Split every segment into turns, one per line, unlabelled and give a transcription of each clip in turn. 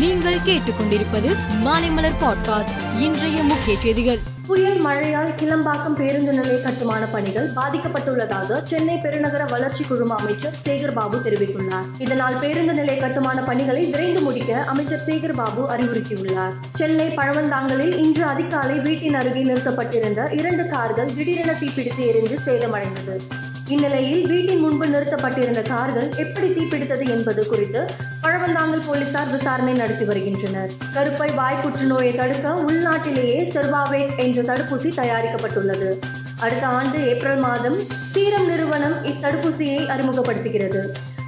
நீங்கள் கேட்டுக்கொண்டிருப்பது மாலைமலர் பாட்காஸ்ட் இன்றைய முக்கிய செய்திகள்.
புயல் மழையால் கிளம்பாக்கம் பேருந்து நிலைய கட்டுமான பணிகள் பாதிக்கப்பட்டுள்ளதாக சென்னை பெருநகர வளர்ச்சி குழும அமைச்சர் சேகர் பாபு தெரிவித்துள்ளார். இதனால் பேருந்து நிலைய கட்டுமான பணிகளை விரைந்து முடிக்க அமைச்சர் சேகர் பாபு அறிவுறுத்தியுள்ளார். சென்னை பழவந்தாங்கலில் இன்று அதிகாலை வீட்டின் அருகே நிறுத்தப்பட்டிருந்த இரண்டு கார்கள் திடீரென தீப்பிடித்து எரிந்து சேதமடைந்தது. இந்நிலையில் வீட்டின் முன்பு நிறுத்தப்பட்டிருந்த கார்கள் எப்படி தீப்பிடித்தது என்பது குறித்து பழவந்தாங்கல் போலீசார் விசாரணை நடத்தி வருகின்றனர். கருப்பை வாய் புற்றுநோயை தடுக்க உள்நாட்டிலேயே செர்வாவேட் என்ற தடுப்பூசி தயாரிக்கப்பட்டுள்ளது. அடுத்த ஆண்டு ஏப்ரல் மாதம் சீரம் நிறுவனம் இத்தடுப்பூசியை அறிமுகப்படுத்துகிறது.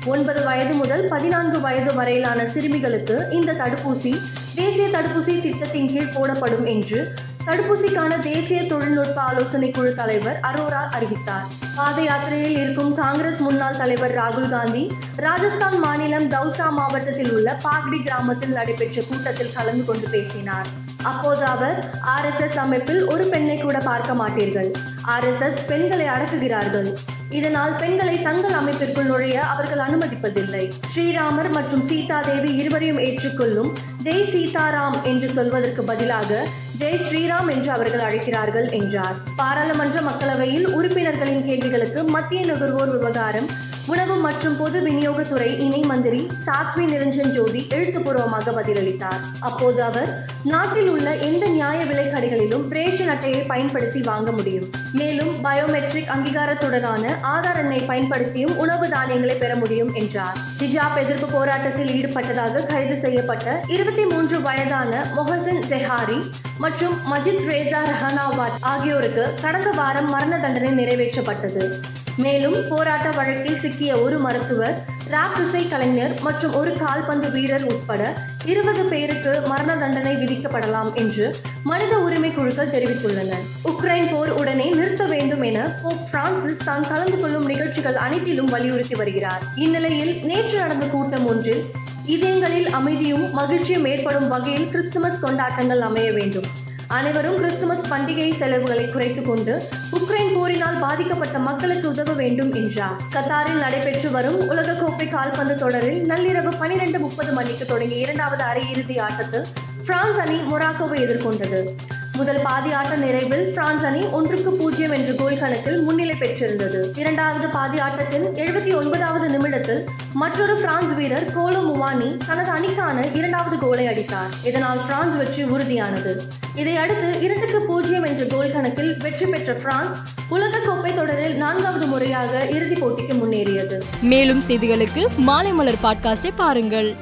ஒன்பது வயது முதல் பதினான்கு வயது வரையிலான சிறுமிகளுக்கு இந்த தடுப்பூசி தேசிய தடுப்பூசி திட்டத்தின் கீழ் போடப்படும் என்று தடுப்பூசிக்கான தேசிய தொழில்நுட்ப ஆலோசனை குழு தலைவர் அரோரா அறிவித்தார். பாத யாத்திரையில் இருக்கும் காங்கிரஸ் முன்னாள் தலைவர் ராகுல் காந்தி ராஜஸ்தான் மாநிலம் தௌசா மாவட்டத்தில் உள்ள பாக்டி கிராமத்தில் நடைபெற்ற கூட்டத்தில் கலந்து கொண்டு பேசினார். அப்போது அவர் ஆர்எஸ்எஸ் அமைப்பில் ஒரு பெண்ணை கூட பார்க்க மாட்டீர்கள். ஆர்எஸ்எஸ் பெண்களை அடக்குகிறார்கள். இதனால் பெண்களை தங்கள் அமைப்பிற்குள் நுழைய அவர்கள் அனுமதிப்பதில்லை. ஸ்ரீராமர் மற்றும் சீதா தேவி இருவரையும் ஏற்றுக்கொள்ளும் ஜெய் சீதாராம் என்று சொல்வதற்கு பதிலாக ஜெய் ஸ்ரீராம் என்று அவர்கள் அழைக்கிறார்கள் என்றார். பாராளுமன்ற மக்களவையில் உறுப்பினர்களின் கேள்விகளுக்கு மத்திய நுகர்வோர் விவகாரம் உணவு மற்றும் பொது விநியோகத்துறை இணை மந்திரி சாத்வி நிரஞ்சன் ஜோதி எழுத்துப்பூர்வமாக பதிலளித்தார். அப்போது அவர் நாட்டில் உள்ள எந்த நியாய விலை கடைகளிலும் ரேஷன் அட்டையை பயன்படுத்தி வாங்க முடியும். மேலும் பயோமெட்ரிக் அங்கீகாரத்துடனான ஆதார் எண்ணை பயன்படுத்தியும் உணவு தானியங்களை பெற முடியும் என்றார். ஹிஜாப் எதிர்ப்பு போராட்டத்தில் ஈடுபட்டதாக கைது செய்யப்பட்ட இருபத்தி மூன்று வயதான மொஹசன் செஹாரி மற்றும் மஜித் ரேசா ரஹனாவாட் ஆகியோருக்கு கடந்த வாரம் மரண தண்டனை நிறைவேற்றப்பட்டது. மேலும் போராட்ட வழக்கில் சிக்கிய ஒரு மருத்துவர் ராக் இசை கலைஞர் மற்றும் ஒரு கால்பந்து வீரர் உட்பட இருபது பேருக்கு மரண தண்டனை விதிக்கப்படலாம் என்று மனித உரிமை குழுக்கள் தெரிவித்துள்ளன. உக்ரைன் போர் உடனே நிறுத்த வேண்டும் என போப் பிரான்சிஸ் தான் கலந்து கொள்ளும் நிகழ்ச்சிகள் அனைத்திலும் வலியுறுத்தி வருகிறார். இந்நிலையில் நேற்று நடந்த கூட்டம் ஒன்றில் இதயங்களில் அமைதியும் மகிழ்ச்சியும் ஏற்படும் வகையில் கிறிஸ்துமஸ் கொண்டாட்டங்கள் அமைய வேண்டும். அனைவரும் கிறிஸ்துமஸ் பண்டிகை செலவுகளை குறைத்துக் கொண்டு உக்ரைன் போரினால் பாதிக்கப்பட்ட மக்களுக்கு உதவ வேண்டும் என்றார். கத்தாரில் நடைபெற்று வரும் உலகக்கோப்பை கால்பந்து தொடரில் நள்ளிரவு பனிரெண்டு முப்பது மணிக்கு தொடங்கிய இரண்டாவது அரையிறுதி ஆட்டத்தில் பிரான்ஸ் அணி மொராக்கோவை எதிர்கொண்டது. முதல் பாதி ஆட்ட நிறைவில் பிரான்ஸ் அணி ஒன்றுக்கு பூஜ்ஜியம் என்ற கோல் கணக்கில் முன்னிலை பெற்றிருந்தது. இரண்டாவது பாதி ஆட்டத்தின் எழுபத்தி ஒன்பதாவது நிமிடத்தில் மற்றொரு பிரான்ஸ் வீரர் கோலோ முவானி தனது அணிக்கான இரண்டாவது கோலை அடித்தார். இதனால் பிரான்ஸ் வெற்றி உறுதியானது. இதையடுத்து இரண்டுக்கு பூஜ்ஜியம் என்ற கோல் கணக்கில் வெற்றி பெற்ற பிரான்ஸ் உலகக்கோப்பை தொடரில் நான்காவது முறையாக இறுதிப் போட்டிக்கு முன்னேறியது.
மேலும் செய்திகளுக்கு மாலை மலர் பாட்காஸ்டை பாருங்கள்.